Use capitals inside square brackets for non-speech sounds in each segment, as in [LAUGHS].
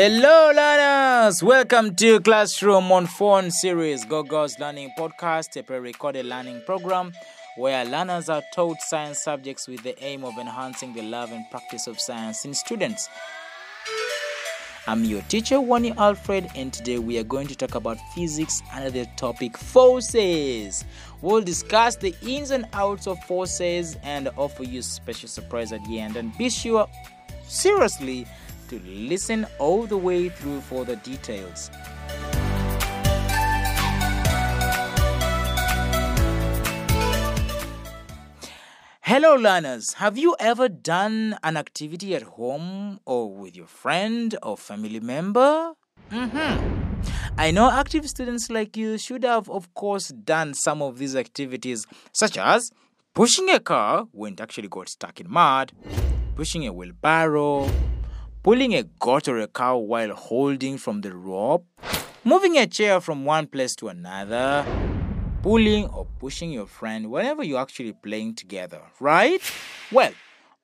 Hello, learners! Welcome to Classroom on Phone series, GoGirls Learning Podcast, a pre recorded learning program where learners are taught science subjects with the aim of enhancing the love and practice of science in students. I'm your teacher, Wani Alfred, and today we are going to talk about physics under the topic forces. We'll discuss the ins and outs of forces and offer you a special surprise at the end. And be sure, seriously, to listen all the way through for the details. Hello, learners. Have you ever done an activity at home or with your friend or family member? Mm-hmm. I know active students like you should have, of course, done some of these activities, such as pushing a car when it actually got stuck in mud, pushing a wheelbarrow, pulling a goat or a cow while holding from the rope, moving a chair from one place to another, pulling or pushing your friend whenever you're actually playing together, right? Well,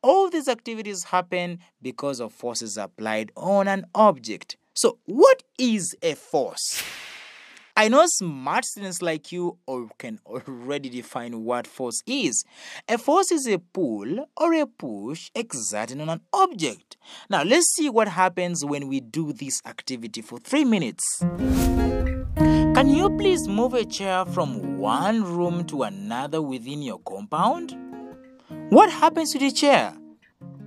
all these activities happen because of forces applied on an object. So, what is a force? I know smart students like you can already define what force is. A force is a pull or a push exerted on an object. Now, let's see what happens when we do this activity for three minutes. Can you please move a chair from one room to another within your compound? What happens to the chair?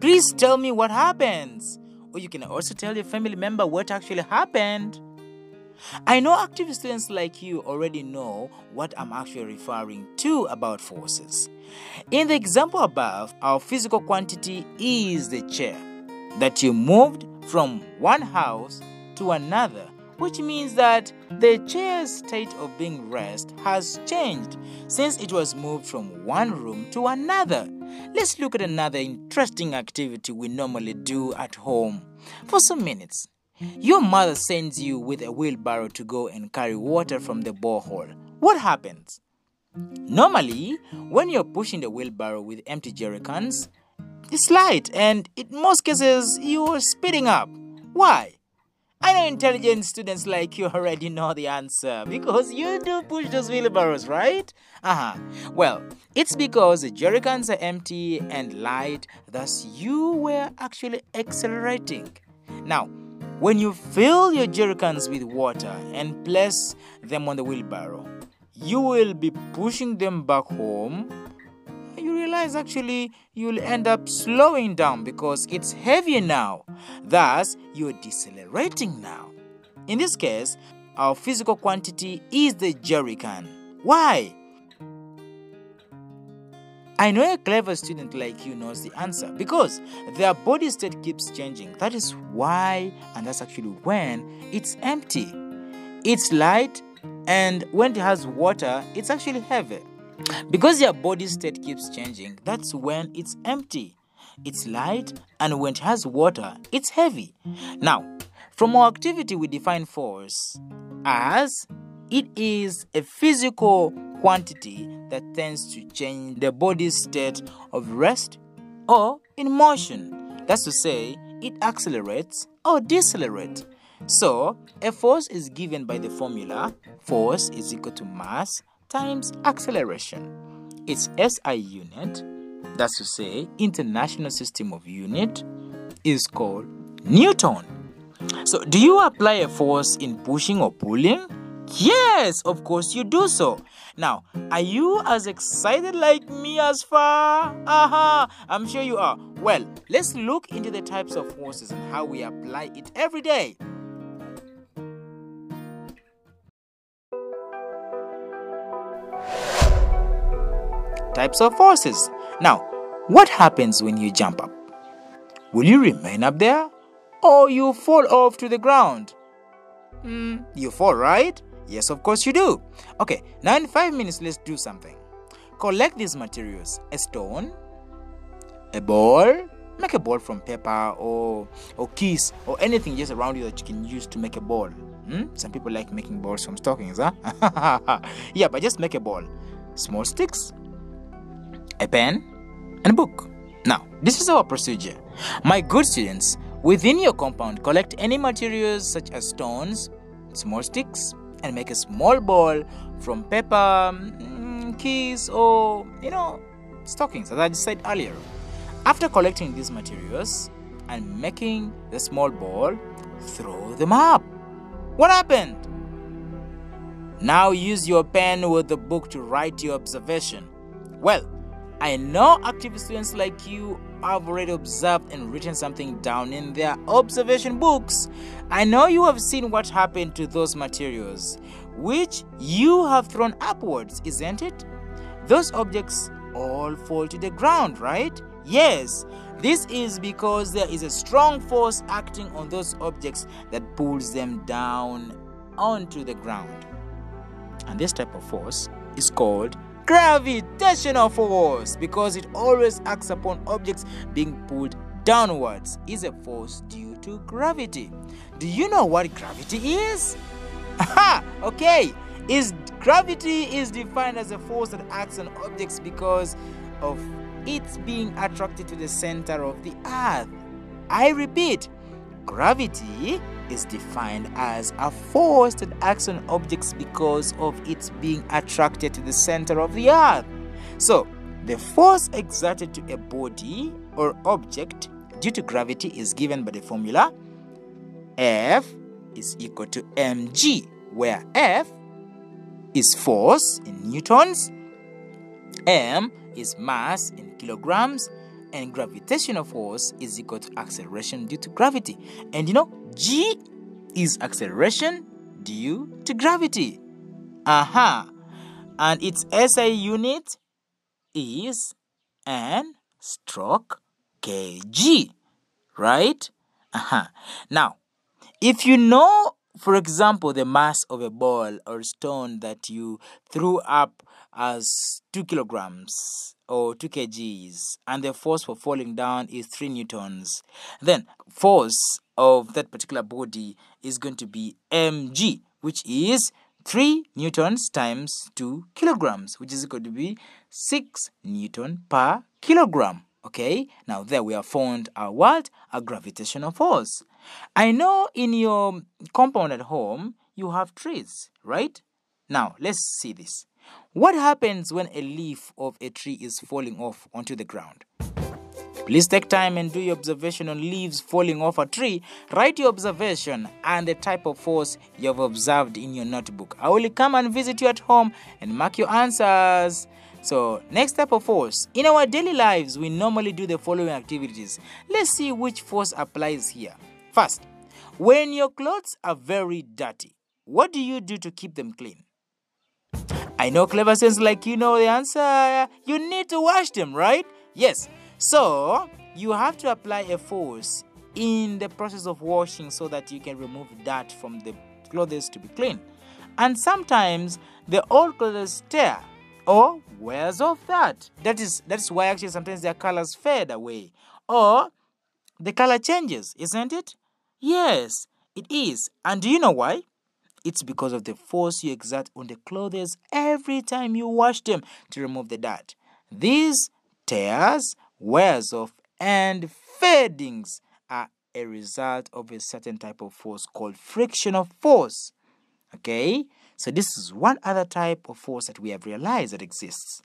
Please tell me what happens. Or you can also tell your family member what actually happened. I know active students like you already know what I'm actually referring to about forces. In the example above, our physical quantity is the chair that you moved from one house to another, which means that the chair's state of being rest has changed since it was moved from one room to another. Let's look at another interesting activity we normally do at home for some minutes. Your mother sends you with a wheelbarrow to go and carry water from the borehole. What happens? Normally, when you're pushing the wheelbarrow with empty jerry cans, it's light and in most cases you're speeding up. Why? I know intelligent students like you already know the answer because you do push those wheelbarrows, right? Uh huh. Well, it's because the jerry cans are empty and light, thus, you were actually accelerating. Now, when you fill your jerry cans with water and place them on the wheelbarrow, you will be pushing them back home. You realize actually you'll end up slowing down because it's heavier now. Thus, you're decelerating now. In this case, our physical quantity is the jerry can. Why? I know a clever student like you knows the answer because their body state keeps changing. That is why, and that's actually when it's empty. It's light, and when it has water, it's actually heavy. Because your body state keeps changing, that's when it's empty. It's light, and when it has water, it's heavy. Now, from our activity, we define force as it is a physical quantity that tends to change the body's state of rest or in motion. That's to say, it accelerates or decelerates. So, a force is given by the formula force is equal to mass times acceleration. Its SI unit, that's to say, International System of Unit, is called Newton. So, do you apply a force in pushing or pulling? Yes, of course you do so. Now, are you as excited like me as far? Aha, I'm sure you are. Well, let's look into the types of forces and how we apply it every day. Types of forces. Now, what happens when you jump up? Will you remain up there or you fall off to the ground? Hmm, you fall, right? Yes, of course you do. Okay, now in five minutes, let's do something. Collect these materials a stone, a ball, make a ball from paper or, or keys or anything just around you that you can use to make a ball. Hmm? Some people like making balls from stockings, huh? [LAUGHS] yeah, but just make a ball. Small sticks, a pen, and a book. Now, this is our procedure. My good students, Within your compound, collect any materials such as stones, small sticks, and make a small ball from paper, mm, keys, or you know, stockings, as I said earlier. After collecting these materials and making the small ball, throw them up. What happened? Now use your pen with the book to write your observation. Well, I know active students like you have already observed and written something down in their observation books. I know you have seen what happened to those materials, which you have thrown upwards, isn't it? Those objects all fall to the ground, right? Yes, this is because there is a strong force acting on those objects that pulls them down onto the ground. And this type of force is called gravitational force because it always acts upon objects being pulled downwards is a force due to gravity. Do you know what gravity is? [LAUGHS] Aha! Okay, is gravity is defined as a force that acts on objects because of its being attracted to the center of the earth. I repeat, gravity is defined as a force that acts on objects because of its being attracted to the center of the earth. So, the force exerted to a body or object due to gravity is given by the formula F is equal to mg, where F is force in newtons, m is mass in kilograms, and gravitational force is equal to acceleration due to gravity. And you know, g is acceleration due to gravity. Aha! And its SI unit is an stroke kg, right? Aha. Now, if you know, for example, the mass of a ball or stone that you threw up as 2 kilograms or 2 kgs and the force for falling down is 3 newtons. Then force of that particular body is going to be mg which is 3 newtons times 2 kilograms which is going to be 6 newton per kilogram. Okay? Now there we have found our what a gravitational force. I know in your compound at home you have trees right? Now let's see this what happens when a leaf of a tree is falling off onto the ground? Please take time and do your observation on leaves falling off a tree. Write your observation and the type of force you have observed in your notebook. I will come and visit you at home and mark your answers. So, next type of force. In our daily lives, we normally do the following activities. Let's see which force applies here. First, when your clothes are very dirty, what do you do to keep them clean? I know clever sense like you know the answer. You need to wash them, right? Yes. So you have to apply a force in the process of washing so that you can remove dirt from the clothes to be clean. And sometimes the old clothes tear or wears off that. That is that's why actually sometimes their colors fade away. Or the color changes, isn't it? Yes, it is. And do you know why? It's because of the force you exert on the clothes every time you wash them to remove the dirt. These tears, wears off, and fadings are a result of a certain type of force called frictional force. Okay, so this is one other type of force that we have realized that exists.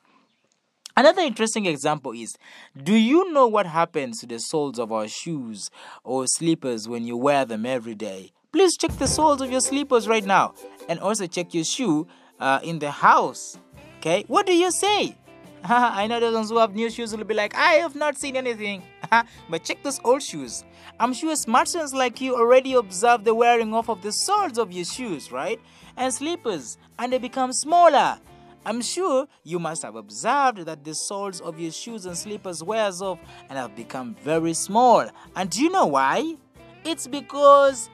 Another interesting example is Do you know what happens to the soles of our shoes or slippers when you wear them every day? Please check the soles of your slippers right now and also check your shoe uh, in the house. Okay, what do you say? [LAUGHS] I know those who have new shoes will be like, I have not seen anything. [LAUGHS] but check those old shoes. I'm sure smart like you already observe the wearing off of the soles of your shoes, right? And slippers, and they become smaller. I'm sure you must have observed that the soles of your shoes and slippers wears off and have become very small. And do you know why? It's because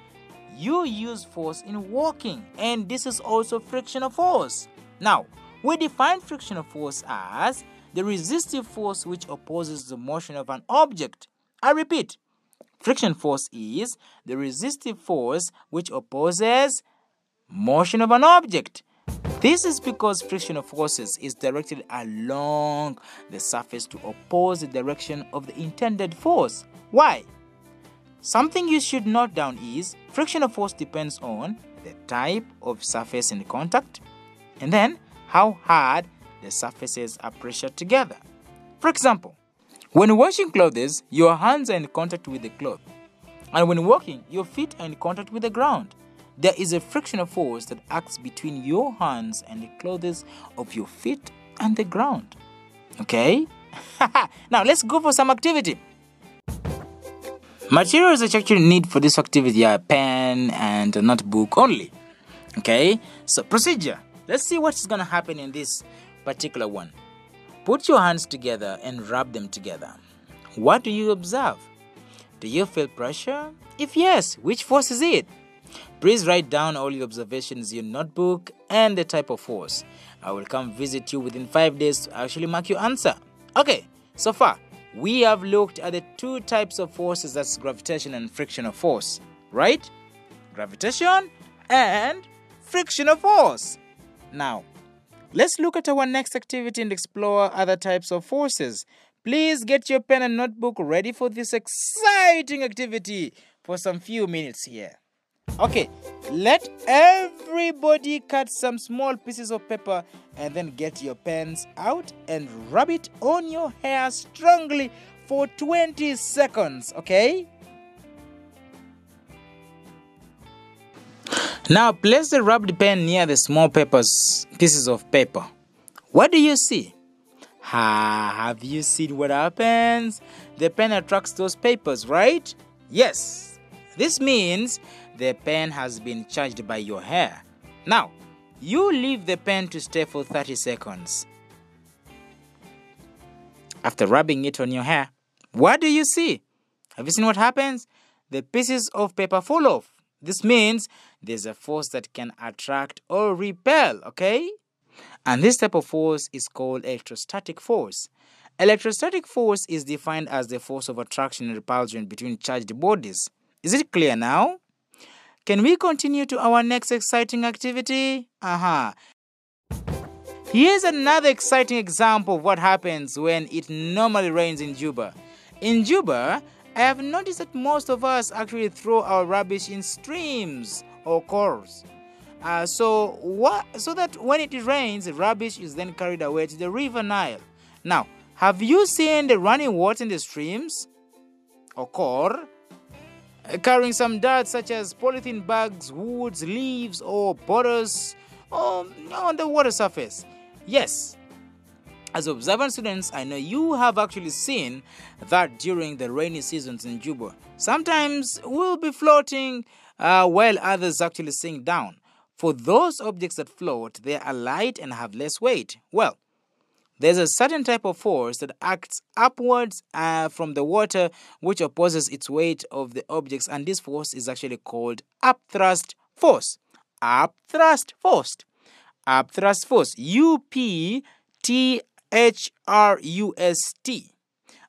you use force in walking, and this is also frictional force. Now, we define frictional force as the resistive force which opposes the motion of an object. I repeat, friction force is the resistive force which opposes motion of an object. This is because frictional forces is directed along the surface to oppose the direction of the intended force. Why? Something you should note down is frictional force depends on the type of surface in contact and then how hard the surfaces are pressured together. For example, when washing clothes, your hands are in contact with the cloth, and when walking, your feet are in contact with the ground. There is a frictional force that acts between your hands and the clothes of your feet and the ground. Okay? [LAUGHS] now let's go for some activity. Materials that you actually need for this activity are pen and a notebook only. Okay, so procedure. Let's see what's gonna happen in this particular one. Put your hands together and rub them together. What do you observe? Do you feel pressure? If yes, which force is it? Please write down all your observations in your notebook and the type of force. I will come visit you within five days to actually mark your answer. Okay, so far we have looked at the two types of forces that's gravitation and frictional force, right? Gravitation and frictional force. Now, let's look at our next activity and explore other types of forces. Please get your pen and notebook ready for this exciting activity for some few minutes here. Okay, let everybody cut some small pieces of paper and then get your pens out and rub it on your hair strongly for 20 seconds, okay? Now place the rubbed pen near the small papers, pieces of paper. What do you see? Ha, have you seen what happens? The pen attracts those papers, right? Yes. This means the pen has been charged by your hair. Now, you leave the pen to stay for 30 seconds. After rubbing it on your hair, what do you see? Have you seen what happens? The pieces of paper fall off. This means there's a force that can attract or repel, okay? And this type of force is called electrostatic force. Electrostatic force is defined as the force of attraction and repulsion between charged bodies. Is it clear now? Can we continue to our next exciting activity? Aha. Uh-huh. Here's another exciting example of what happens when it normally rains in Juba. In Juba, I have noticed that most of us actually throw our rubbish in streams or cores. Uh, so what? So that when it rains, the rubbish is then carried away to the river Nile. Now, have you seen the running water in the streams or core? Carrying some dirt such as polythene bags, woods, leaves, or bottles on the water surface. Yes, as observant students, I know you have actually seen that during the rainy seasons in Juba. Sometimes we'll be floating uh, while others actually sink down. For those objects that float, they are light and have less weight. Well, there's a certain type of force that acts upwards uh, from the water, which opposes its weight of the objects, and this force is actually called upthrust force. Upthrust force. Upthrust force. U P T H R U S T.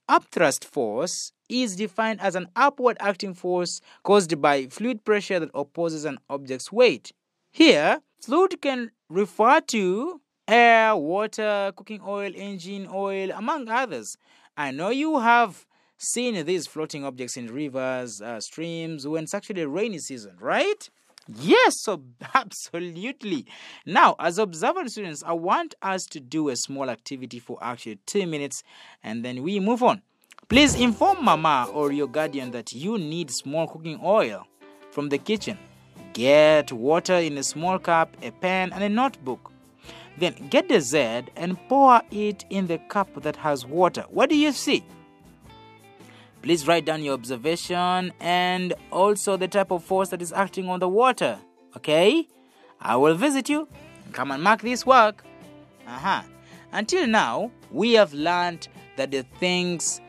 Upthrust force is defined as an upward acting force caused by fluid pressure that opposes an object's weight. Here, fluid can refer to air, water, cooking oil, engine oil, among others. I know you have seen these floating objects in rivers, uh, streams, when it's actually rainy season, right? Yes, so [LAUGHS] absolutely. Now, as observant students, I want us to do a small activity for actually two minutes and then we move on. Please inform mama or your guardian that you need small cooking oil from the kitchen. Get water in a small cup, a pen, and a notebook. Then get the Z and pour it in the cup that has water. What do you see? Please write down your observation and also the type of force that is acting on the water. Okay? I will visit you. Come and mark this work. Uh-huh. Until now, we have learned that the things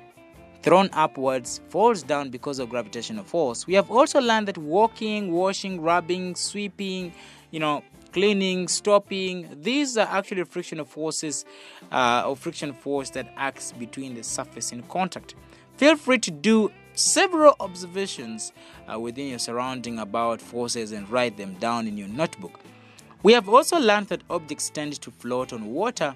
thrown upwards falls down because of gravitational force. We have also learned that walking, washing, rubbing, sweeping, you know, cleaning, stopping. These are actually frictional forces uh, or friction force that acts between the surface in contact. Feel free to do several observations uh, within your surrounding about forces and write them down in your notebook. We have also learned that objects tend to float on water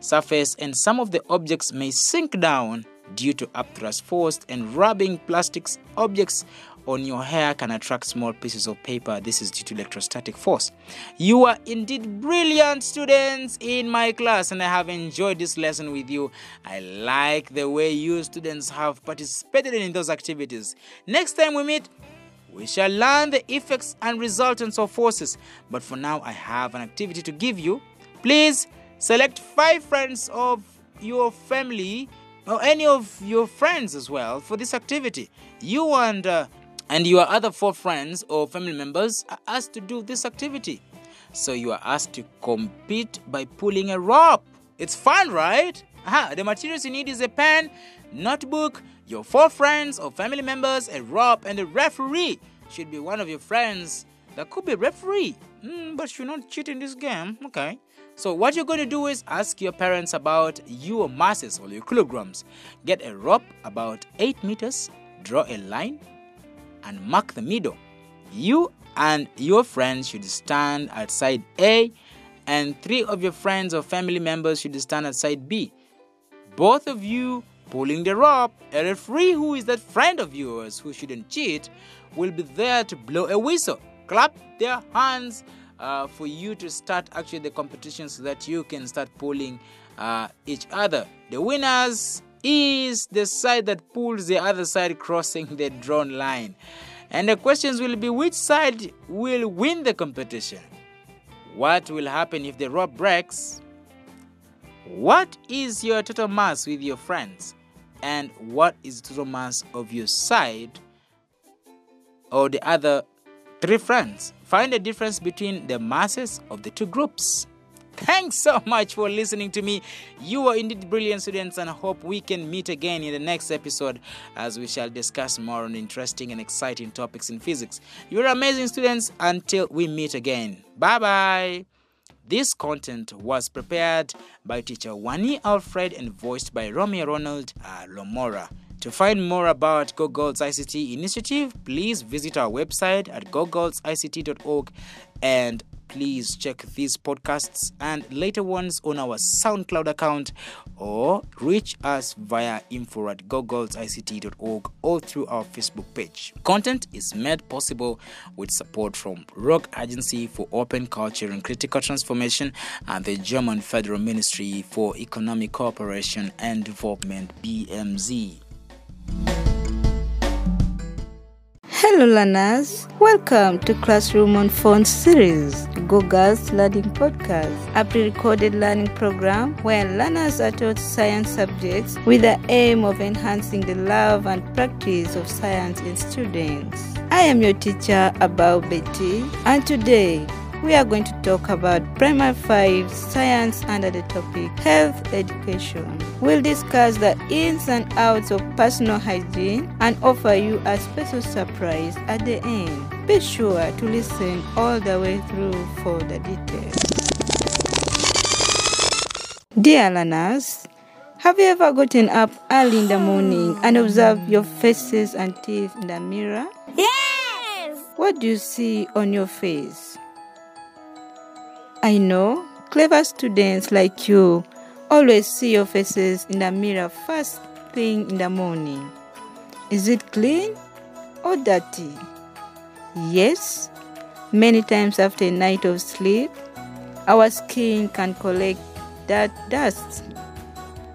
surface and some of the objects may sink down due to upthrust force and rubbing plastics objects on your hair can attract small pieces of paper. This is due to electrostatic force. You are indeed brilliant students in my class, and I have enjoyed this lesson with you. I like the way you students have participated in those activities. Next time we meet, we shall learn the effects and resultants of forces. But for now, I have an activity to give you. Please select five friends of your family or any of your friends as well for this activity. You and uh, and your other four friends or family members are asked to do this activity. So you are asked to compete by pulling a rope. It's fun, right? Aha, the materials you need is a pen, notebook, your four friends or family members, a rope, and a referee. Should be one of your friends that could be a referee, mm, but should not cheat in this game. Okay. So what you're going to do is ask your parents about your masses or your kilograms. Get a rope about 8 meters, draw a line and mark the middle. You and your friends should stand at side A and three of your friends or family members should stand at side B. Both of you pulling the rope, a referee who is that friend of yours who shouldn't cheat will be there to blow a whistle, clap their hands, uh, for you to start actually the competition so that you can start pulling uh, each other. The winners is the side that pulls the other side crossing the drawn line. And the questions will be which side will win the competition? What will happen if the rope breaks? What is your total mass with your friends? And what is the total mass of your side or the other three friends? Find the difference between the masses of the two groups. Thanks so much for listening to me. You are indeed brilliant students, and I hope we can meet again in the next episode as we shall discuss more on interesting and exciting topics in physics. You're amazing students until we meet again. Bye bye. This content was prepared by teacher Wani Alfred and voiced by Romeo Ronald uh, Lomora. To find more about GoGirls ICT initiative, please visit our website at gogirlsict.org and please check these podcasts and later ones on our SoundCloud account or reach us via info at gogirlsict.org or through our Facebook page. Content is made possible with support from Rock Agency for Open Culture and Critical Transformation and the German Federal Ministry for Economic Cooperation and Development, BMZ. Hello learners, welcome to Classroom on Phone series, GoGirls Learning Podcast, a pre-recorded learning program where learners are taught science subjects with the aim of enhancing the love and practice of science in students. I am your teacher, Abao Betty, and today we are going to talk about Primary 5 Science under the topic Health Education. We'll discuss the ins and outs of personal hygiene and offer you a special surprise at the end. Be sure to listen all the way through for the details. Dear learners, have you ever gotten up early in the morning and observed your faces and teeth in the mirror? Yes! What do you see on your face? I know clever students like you always see your faces in the mirror first thing in the morning. Is it clean or dirty? Yes, many times after a night of sleep, our skin can collect that dust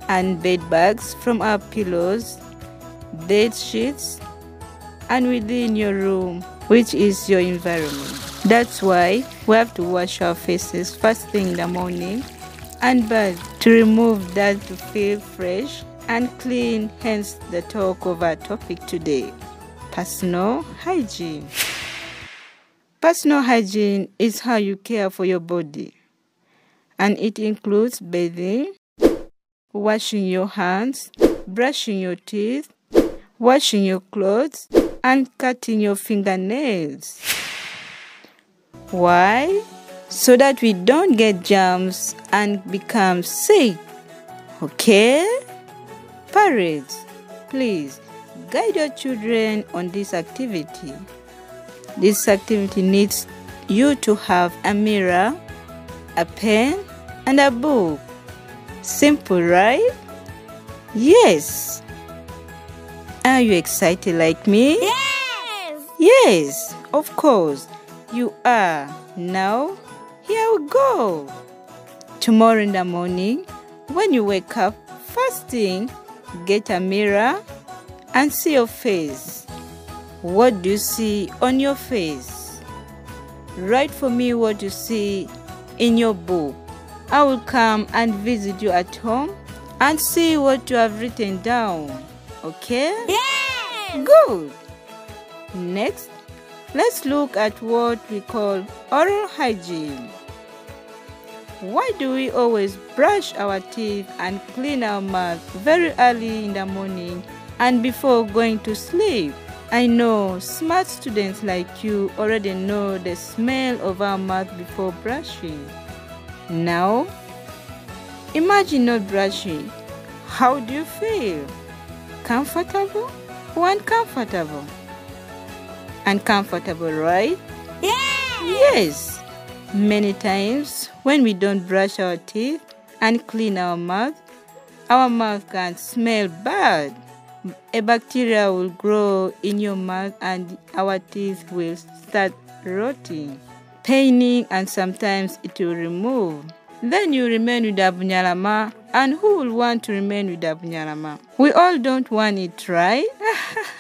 and bed bugs from our pillows, bed sheets, and within your room, which is your environment. That's why we have to wash our faces first thing in the morning and bath to remove that to feel fresh and clean. Hence, the talk of our topic today personal hygiene. Personal hygiene is how you care for your body, and it includes bathing, washing your hands, brushing your teeth, washing your clothes, and cutting your fingernails. Why? So that we don't get germs and become sick. Okay? Parents, please guide your children on this activity. This activity needs you to have a mirror, a pen, and a book. Simple, right? Yes. Are you excited like me? Yes! Yes, of course. You are. Now, here we go. Tomorrow in the morning, when you wake up, first thing, get a mirror and see your face. What do you see on your face? Write for me what you see in your book. I will come and visit you at home and see what you have written down. Okay? Yes! Good. Next, let's look at what we call oral hygiene. Why do we always brush our teeth and clean our mouth very early in the morning and before going to sleep? I know smart students like you already know the smell of our mouth before brushing. Now, imagine not brushing. How do you feel? Comfortable or uncomfortable? Uncomfortable, right? Yes! Yes. Many times when we don't brush our teeth and clean our mouth, our mouth can smell bad. A bacteria will grow in your mouth and our teeth will start rotting, paining, and sometimes it will remove. Then you remain with the bunyalama, and who will want to remain with the bunyalama? We all don't want it, right?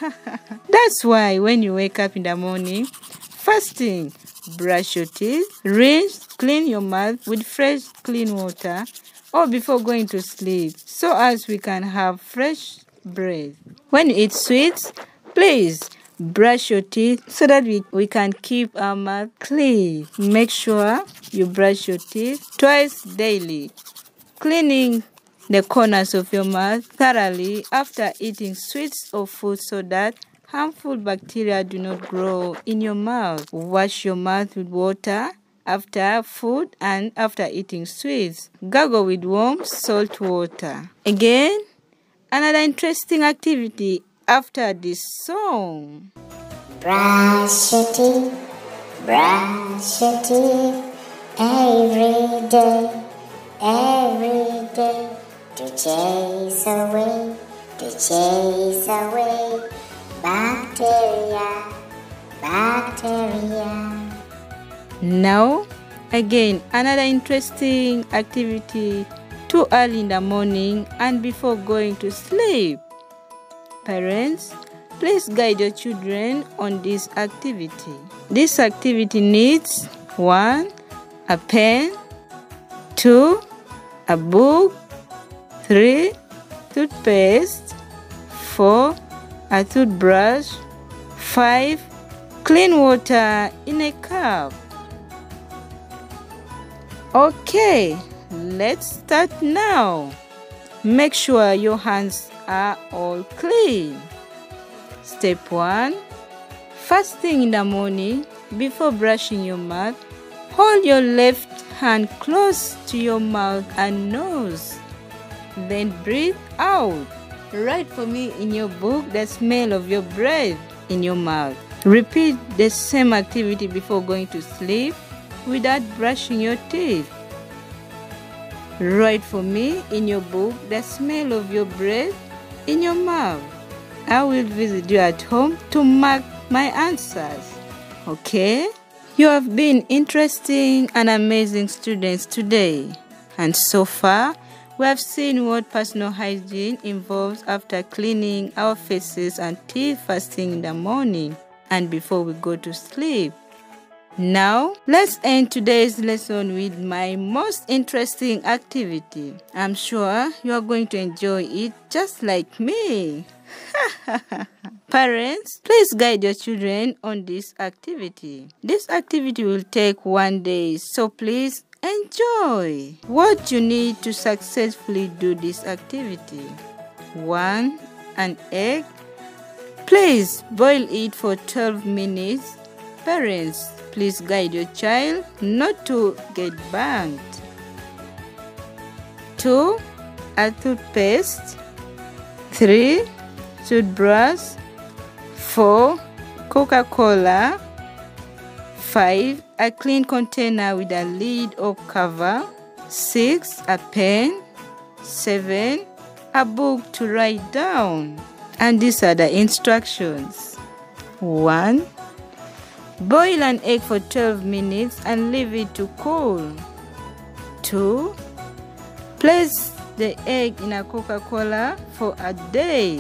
[LAUGHS] That's why when you wake up in the morning, first thing, brush your teeth, rinse, clean your mouth with fresh, clean water, or before going to sleep, so as we can have fresh breath. When you eat sweets, please brush your teeth so that we, we can keep our mouth clean. Make sure you brush your teeth twice daily, cleaning the corners of your mouth thoroughly after eating sweets or food so that harmful bacteria do not grow in your mouth. Wash your mouth with water after food and after eating sweets. Gargle with warm salt water. Again, another interesting activity after this song. Brush your teeth, brush your teeth every day, every day to chase away, to chase away bacteria, bacteria. Now, again, another interesting activity too early in the morning and before going to sleep. Parents, please guide your children on this activity. This activity needs 1. A pen 2. A book 3. Toothpaste 4. A toothbrush 5. Clean water in a cup. Okay, let's start now. Make sure your hands are all clean. Step 1 First thing in the morning, before brushing your mouth, hold your left hand close to your mouth and nose. Then breathe out. Write for me in your book the smell of your breath in your mouth. Repeat the same activity before going to sleep without brushing your teeth. Write for me in your book the smell of your breath in your mouth. I will visit you at home to mark my answers. Okay? You have been interesting and amazing students today. And so far, we have seen what personal hygiene involves after cleaning our faces and teeth first thing in the morning and before we go to sleep. Now, let's end today's lesson with my most interesting activity. I'm sure you are going to enjoy it just like me. [LAUGHS] Parents, please guide your children on this activity. This activity will take one day, so please enjoy. What you need to successfully do this activity 1. An egg. Please boil it for 12 minutes. Parents, please guide your child not to get burnt. 2. A toothpaste. 3. Toothbrush. 4. Coca Cola. 5. A clean container with a lid or cover. 6. A pen. 7. A book to write down. And these are the instructions 1. Boil an egg for 12 minutes and leave it to cool. 2. Place the egg in a Coca Cola for a day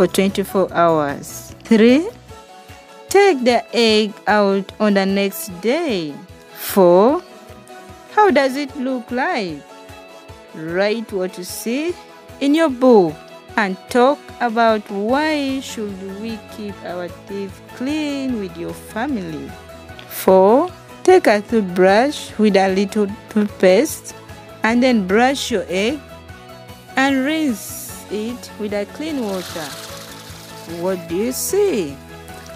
for 24 hours. 3. Take the egg out on the next day. 4. How does it look like? Write what you see in your book and talk about why should we keep our teeth clean with your family. 4. Take a toothbrush with a little toothpaste and then brush your egg and rinse it with a clean water. What do you see?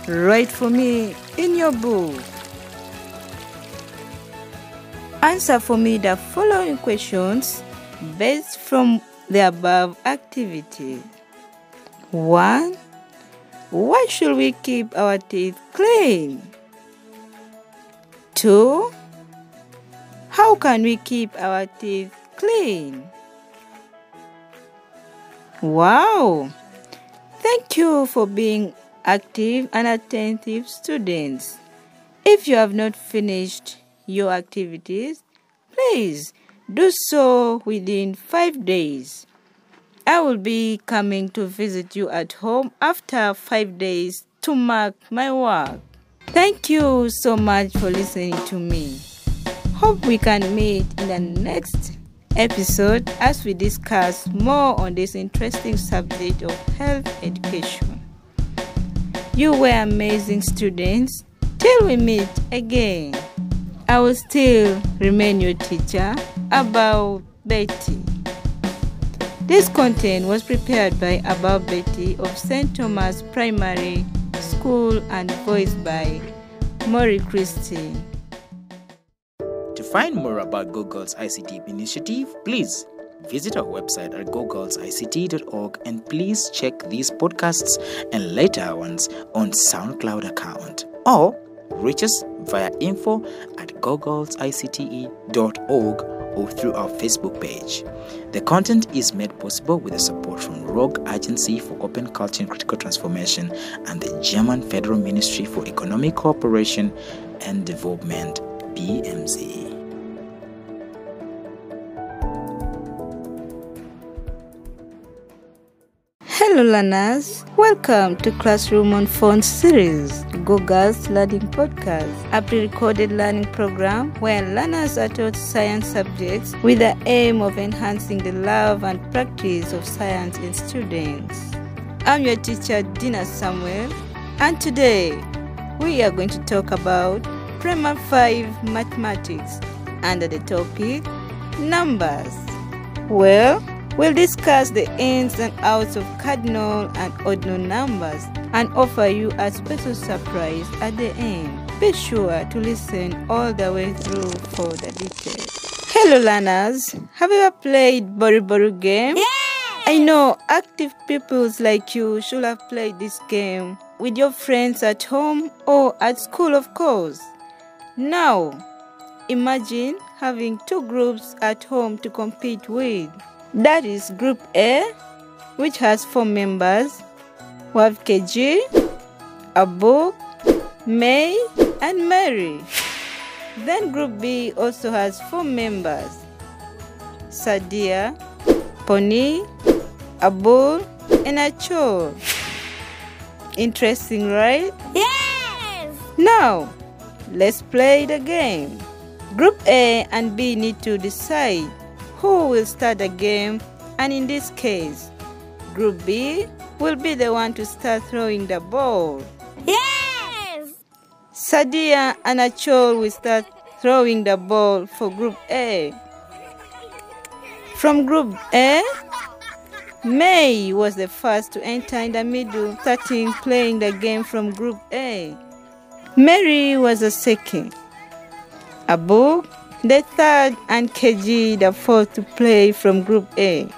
Write for me in your book. Answer for me the following questions based from the above activity. 1. Why should we keep our teeth clean? 2. How can we keep our teeth clean? Wow! Thank you for being active and attentive students. If you have not finished your activities, please do so within five days. I will be coming to visit you at home after five days to mark my work. Thank you so much for listening to me. Hope we can meet in the next episode as we discuss more on this interesting subject of health education. You were amazing students. Till we meet again, I will still remain your teacher Abao Betty. This content was prepared by Abao Betty of St. Thomas Primary School and voiced by Maury Christie. Find more about GoGirls ICT initiative, please visit our website at gogirlsict.org and please check these podcasts and later ones on SoundCloud account or reach us via info at gogirlsicte.org or through our Facebook page. The content is made possible with the support from Rogue Agency for Open Culture and Critical Transformation and the German Federal Ministry for Economic Cooperation and Development, BMZ. Hello learners, welcome to Classroom on Phone series, GoGirls Learning Podcast, a pre-recorded learning program where learners are taught science subjects with the aim of enhancing the love and practice of science in students. I'm your teacher Dina Samuel, and today we are going to talk about Primer 5 Mathematics under the topic Numbers. Well, We'll discuss the ins and outs of cardinal and ordinal numbers and offer you a special surprise at the end. Be sure to listen all the way through for the details. Hello learners, have you ever played Boru Boru game? I know active peoples like you should have played this game with your friends at home or at school of course. Now, imagine having two groups at home to compete with. That is Group A, which has four members. We have KG, Abu, May, and Mary. Then Group B also has four members. Sadia, Pony, Abul, and Achol. Interesting, right? Yes! Now, let's play the game. Group A and B need to decide who will start the game, and in this case, Group B will be the one to start throwing the ball. Yes! Sadia and Achol will start throwing the ball for Group A. From Group A, May was the first to enter in the middle, starting playing the game from Group A. Mary was the second. Abu, the third, and KG, the fourth to play from Group A.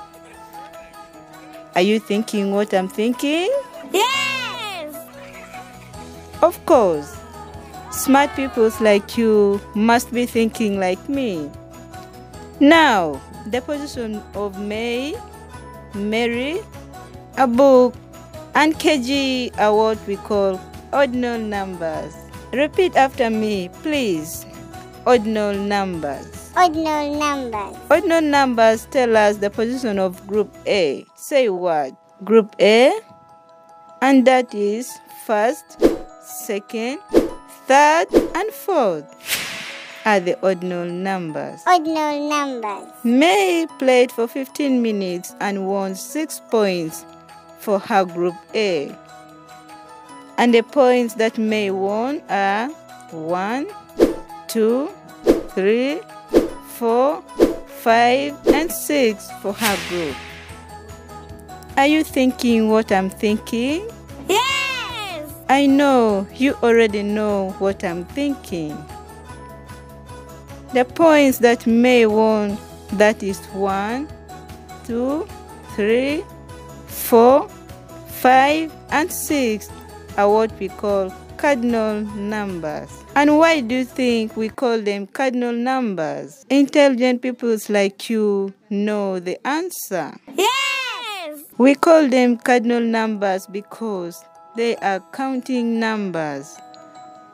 Are you thinking what I'm thinking? Yes! Of course. Smart people like you must be thinking like me. Now, the position of May, Mary, a book, and kg are what we call ordinal numbers. Repeat after me, please. Ordinal numbers. Ordinal numbers. Ordinal numbers tell us the position of group A. Say what? Group A, and that is first, second, third, and fourth are the ordinal numbers. Ordinal numbers. May played for 15 minutes and won 6 points for her group A. And the points that May won are 1, 2, 3, 4, 5, and 6 for her group. Are you thinking what I'm thinking? Yes. I know you already know what I'm thinking. The points that May won that is 1, 2, 3, 4, 5, and 6 are what we call cardinal numbers. And why do you think we call them cardinal numbers? Intelligent people like you know the answer. Yes. We call them cardinal numbers because they are counting numbers.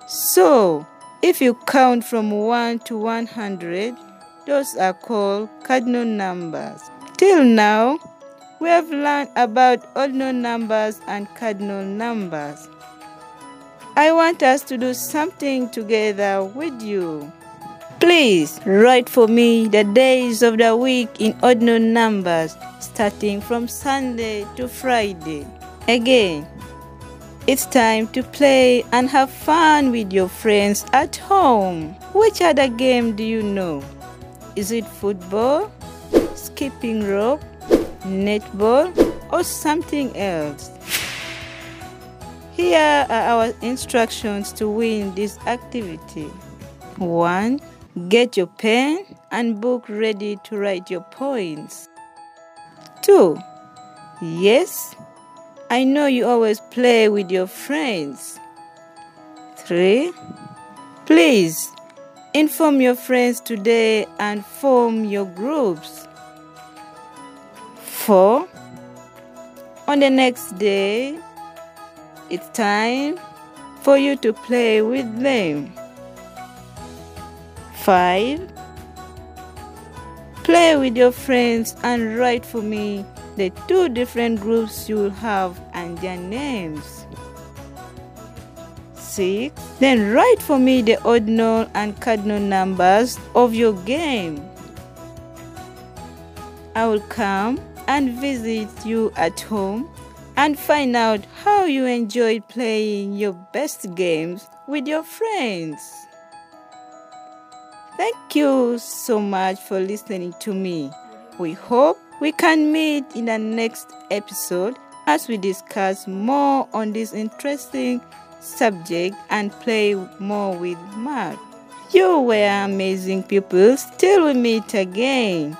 So, if you count from 1 to 100, those are called cardinal numbers. Till now, we have learned about ordinal numbers and cardinal numbers. I want us to do something together with you. Please write for me the days of the week in ordinal numbers starting from Sunday to Friday. Again, it's time to play and have fun with your friends at home. Which other game do you know? Is it football, skipping rope, netball, or something else? Here are our instructions to win this activity. 1. Get your pen and book ready to write your points. 2. Yes, I know you always play with your friends. 3. Please inform your friends today and form your groups. 4. On the next day, it's time for you to play with them. 5. Play with your friends and write for me the two different groups you'll have and their names. 6. Then write for me the ordinal and cardinal numbers of your game. I will come and visit you at home and find out how you enjoyed playing your best games with your friends. Thank you so much for listening to me. We hope we can meet in the next episode as we discuss more on this interesting subject and play more with math. You were amazing people. Till we meet again.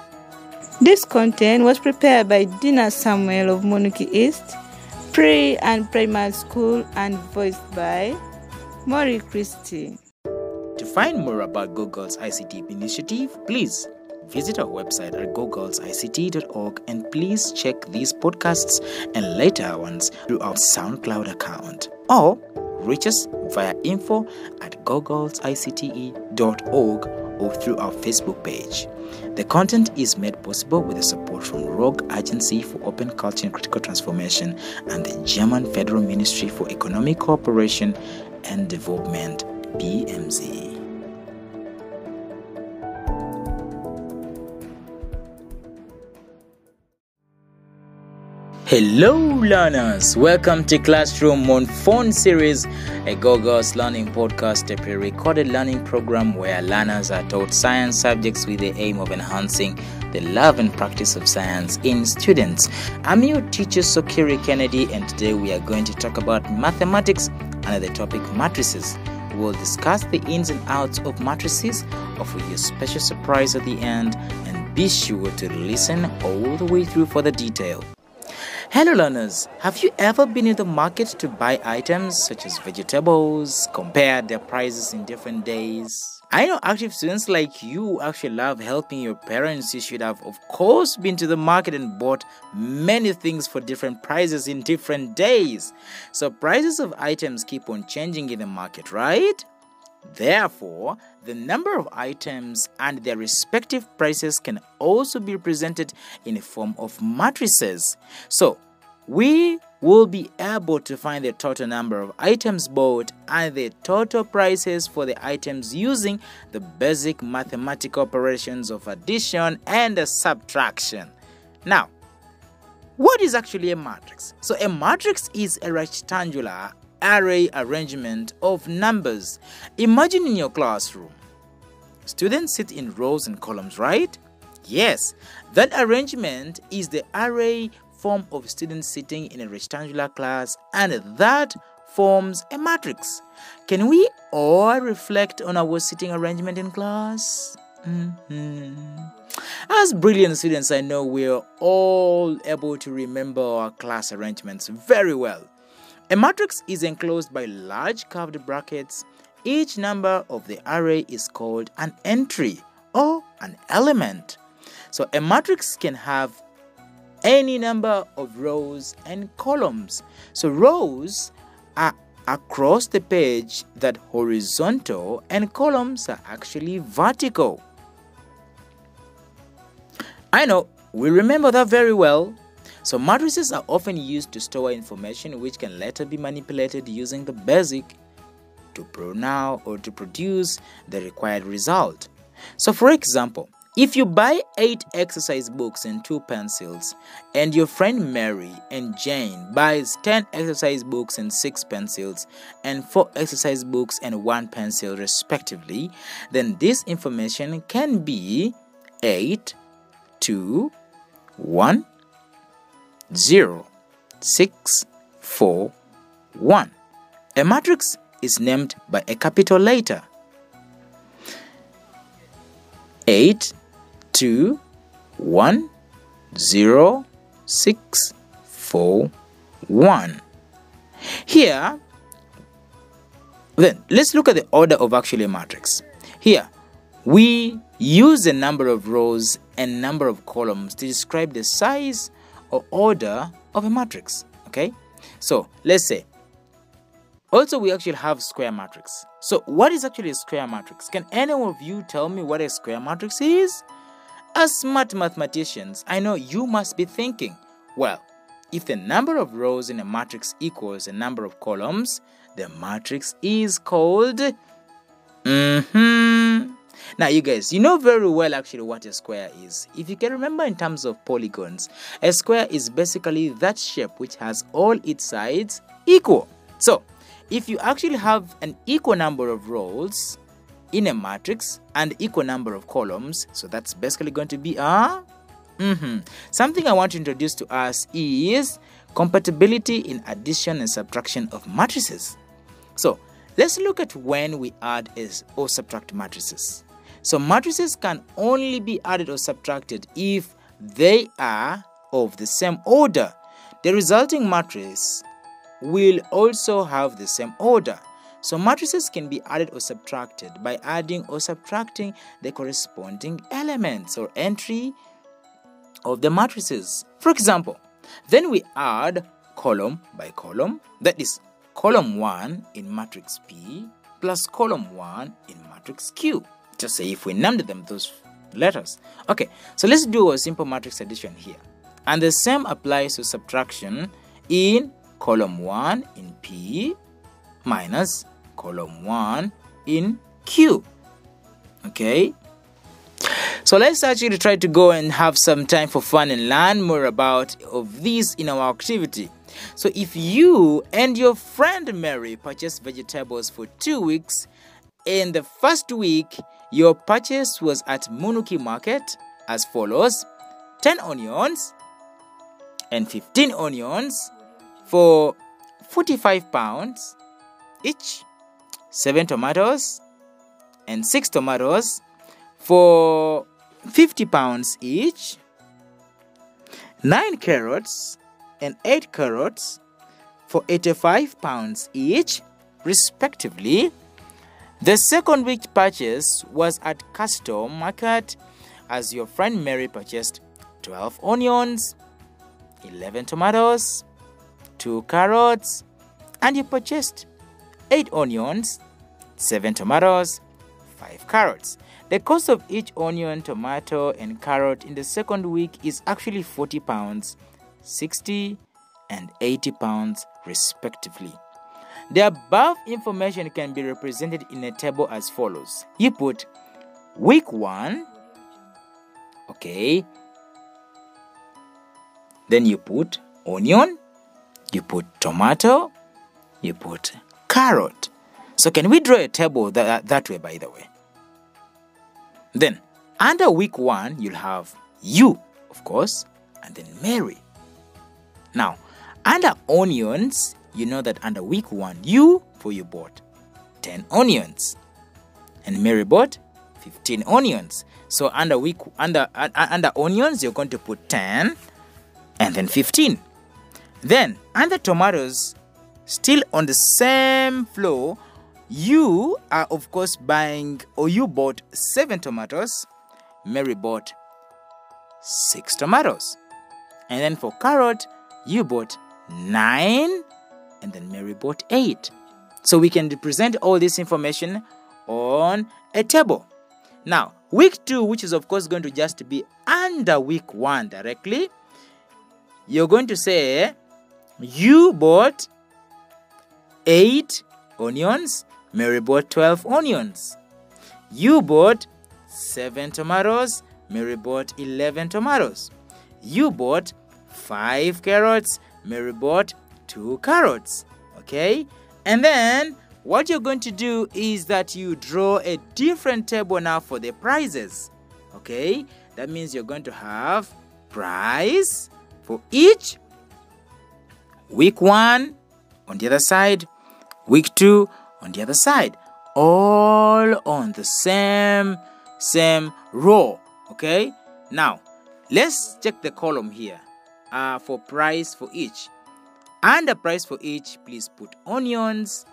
This content was prepared by Dina Samuel of Munuki East, pre and primary school, and voiced by Maury Christie. To find more about GoGirls ICT initiative, please visit our website at gogirlsict.org and please check these podcasts and later ones through our SoundCloud account or reach us via info at gogirlsict.org or through our Facebook page. The content is made possible with the support from Rogue Agency for Open Culture and Critical Transformation and the German Federal Ministry for Economic Cooperation and Development, BMZ. Hello, learners! Welcome to Classroom on Phone Series, a GoGirls learning podcast, a pre recorded learning program where learners are taught science subjects with the aim of enhancing the love and practice of science in students. I'm your teacher, Sokiri Kennedy, and today we are going to talk about mathematics under the topic matrices. We will discuss the ins and outs of matrices, offer you a special surprise at the end, and be sure to listen all the way through for the detail. Hello, learners. Have you ever been in the market to buy items such as vegetables, compare their prices in different days? I know active students like you actually love helping your parents. You should have, of course, been to the market and bought many things for different prices in different days. So, prices of items keep on changing in the market, right? Therefore, the number of items and their respective prices can also be represented in the form of matrices. So, we will be able to find the total number of items bought and the total prices for the items using the basic mathematical operations of addition and subtraction. Now, what is actually a matrix? So, a matrix is a rectangular array arrangement of numbers. Imagine in your classroom, students sit in rows and columns, right? Yes, that arrangement is the array form of students sitting in a rectangular class, and that forms a matrix. Can we all reflect on our sitting arrangement in class? Mhm. As brilliant students, I know we're all able to remember our class arrangements very well. A matrix is enclosed by large curved brackets. Each number of the array is called an entry or an element. So, a matrix can have any number of rows and columns. So, rows are across the page that horizontal and columns are actually vertical. I know, we remember that very well. So, matrices are often used to store information which can later be manipulated using the basic to pronoun or to produce the required result. So, for example, if you buy 8 exercise books and 2 pencils, and your friend Mary and Jane buys 10 exercise books and 6 pencils, and 4 exercise books and 1 pencil respectively, then this information can be 8, 2, 1, 0, 6, 4, 1. A matrix is named by a capital letter. 8, 2, 1, 0, 6, 4, 1. Here, then let's look at the order of actually a matrix. Here, we use the number of rows and number of columns to describe the size or order of a matrix. Okay, so let's say also we actually have square matrix. So what is actually a square matrix? Can any of you tell me what a square matrix is? As smart mathematicians, I know you must be thinking, well, if the number of rows in a matrix equals the number of columns, the matrix is called. Mm-hmm. Now, you guys, you know very well actually what a square is. If you can remember in terms of polygons, a square is basically that shape which has all its sides equal. So, if you actually have an equal number of rows in a matrix and equal number of columns, so that's basically going to be a hmm Something I want to introduce to us is compatibility in addition and subtraction of matrices. So let's look at when we add is or subtract matrices. So matrices can only be added or subtracted if they are of the same order. The resulting matrix will also have the same order. So matrices can be added or subtracted by adding or subtracting the corresponding elements or entry of the matrices. For example, then we add column by column, that is column 1 in matrix P plus column 1 in matrix Q. Just say if we named them those letters. Okay, so let's do a simple matrix addition here. And the same applies to subtraction in column 1 in P minus column 1 in Q. Okay, so let's actually try to go and have some time for fun and learn more about of these in our activity. So if you and your friend Mary purchase vegetables for two weeks, in the first week your purchase was at Munuki Market as follows: 10 onions and 15 onions for 45 pounds each, 7 tomatoes and 6 tomatoes for 50 pounds each, 9 carrots and 8 carrots for 85 pounds each, respectively. The second week purchase was at Custom Market as your friend Mary purchased 12 onions, 11 tomatoes, 2 carrots, and you purchased 8 onions, 7 tomatoes, 5 carrots. The cost of each onion, tomato, and carrot in the second week is actually 40 pounds, 60 and 80 pounds, respectively. The above information can be represented in a table as follows. You put week 1, okay, then you put onion, you put tomato, you put carrot. So, can we draw a table that, that way, by the way? Then, under week one, you'll have you, of course, and then Mary. Now, under onions, you know that under week one, you, for you bought 10 onions, and Mary bought 15 onions. So under week under uh, under onions, you're going to put 10 and then 15. Then under tomatoes, still on the same floor, you are of course buying or you bought 7 tomatoes, Mary bought 6 tomatoes. And then for carrot, you bought 9 and then Mary bought 8. So we can represent all this information on a table. Now, week 2, which is of course going to just be under week 1 directly, you're going to say you bought 8 onions, Mary bought 12 onions. You bought 7 tomatoes, Mary bought 11 tomatoes. You bought 5 carrots, Mary bought 2 carrots. Okay? And then what you're going to do is that you draw a different table now for the prices. Okay? That means you're going to have price for each week 1 on the other side, week 2 on the other side, all on the same same row. Okay? Now, let's check the column here uh, for price for each. And the price for each, please put onions,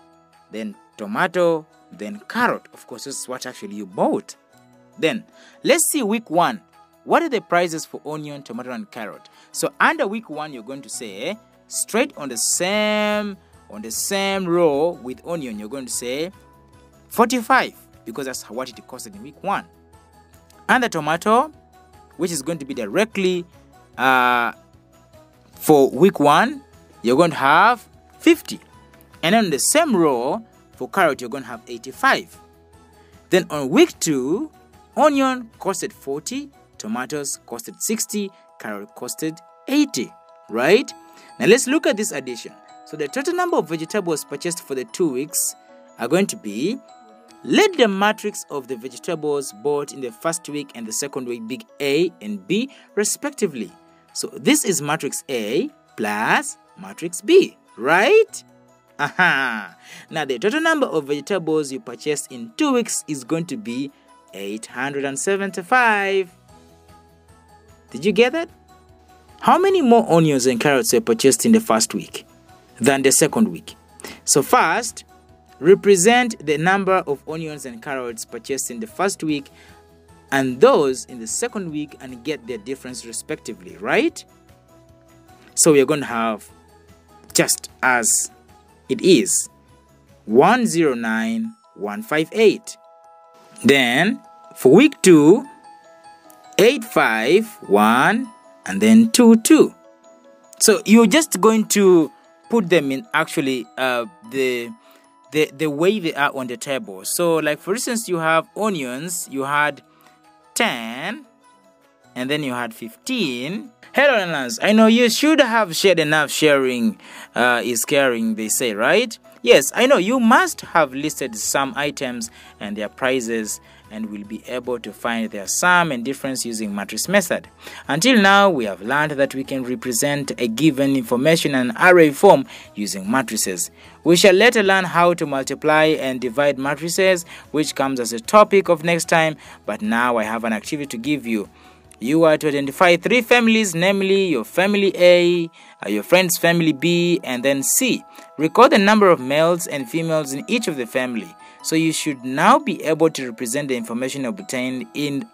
then tomato, then carrot. Of course, this is what actually you bought. Then let's see week one. What are the prices for onion, tomato, and carrot? So under week one, you're going to say straight on the same on the same row with onion, you're going to say 45 because that's what it costed in week one. And the tomato, which is going to be directly uh, for week one, you're going to have 50. And then on the same row for carrot, you're going to have 85. Then on week two, onion costed 40, tomatoes costed 60, carrot costed 80, right? Now let's look at this addition. So the total number of vegetables purchased for the two weeks are going to be let the matrix of the vegetables bought in the first week and the second week be A and B respectively. So this is matrix A plus matrix B, right? Aha! Now the total number of vegetables you purchased in two weeks is going to be 875. Did you get that? How many more onions and carrots were purchased in the first week than the second week? So first, represent the number of onions and carrots purchased in the first week and those in the second week and get their difference respectively, right? So we are going to have just as it is 109158. Then for week 2, 851 and then 22. So you're just going to put them in actually uh, the the the way they are on the table. So like for instance you have onions, you had 10 and then you had 15 hello learners i know you should have shared enough sharing uh, is caring they say right? Yes i know you must have listed some items and their prices and will be able to find their sum and difference using matrix method until now we have learned that we can represent a given information in array form using matrices we shall later learn how to multiply and divide matrices which comes as a topic of next time but now i have an activity to give you you are to identify three families, namely your family A, uh, your friend's family B, And then C. Record the number of males and females in each of the family. So you should now be able to represent the information obtained in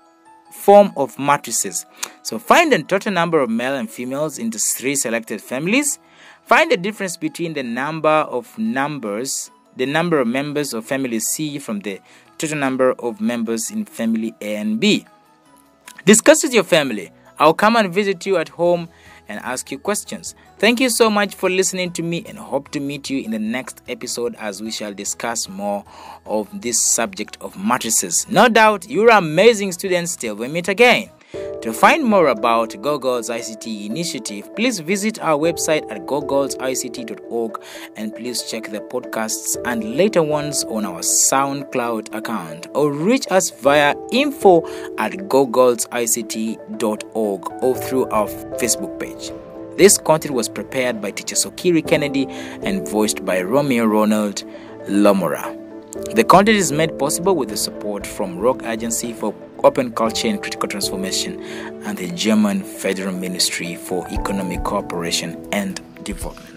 form of matrices. So find the total number of male and females in into three selected families. Find the difference between the number of numbers, the number of members of family C from the total number of members in family A and B. Discuss with your family. I'll come and visit you at home and ask you questions. Thank you so much for listening to me and hope to meet you in the next episode as we shall discuss more of this subject of matrices. No doubt you're amazing students till we meet again. To find more about GoGirls ICT initiative, please visit our website at gogirlsict.org and please check the podcasts and later ones on our SoundCloud account or reach us via info at gogirlsict.org or through our Facebook page. This content was prepared by teacher Sokiri Kennedy and voiced by Romeo Ronald Lomora. The content is made possible with the support from Rock Agency for Open Culture and Critical Transformation and the German Federal Ministry for Economic Cooperation and Development.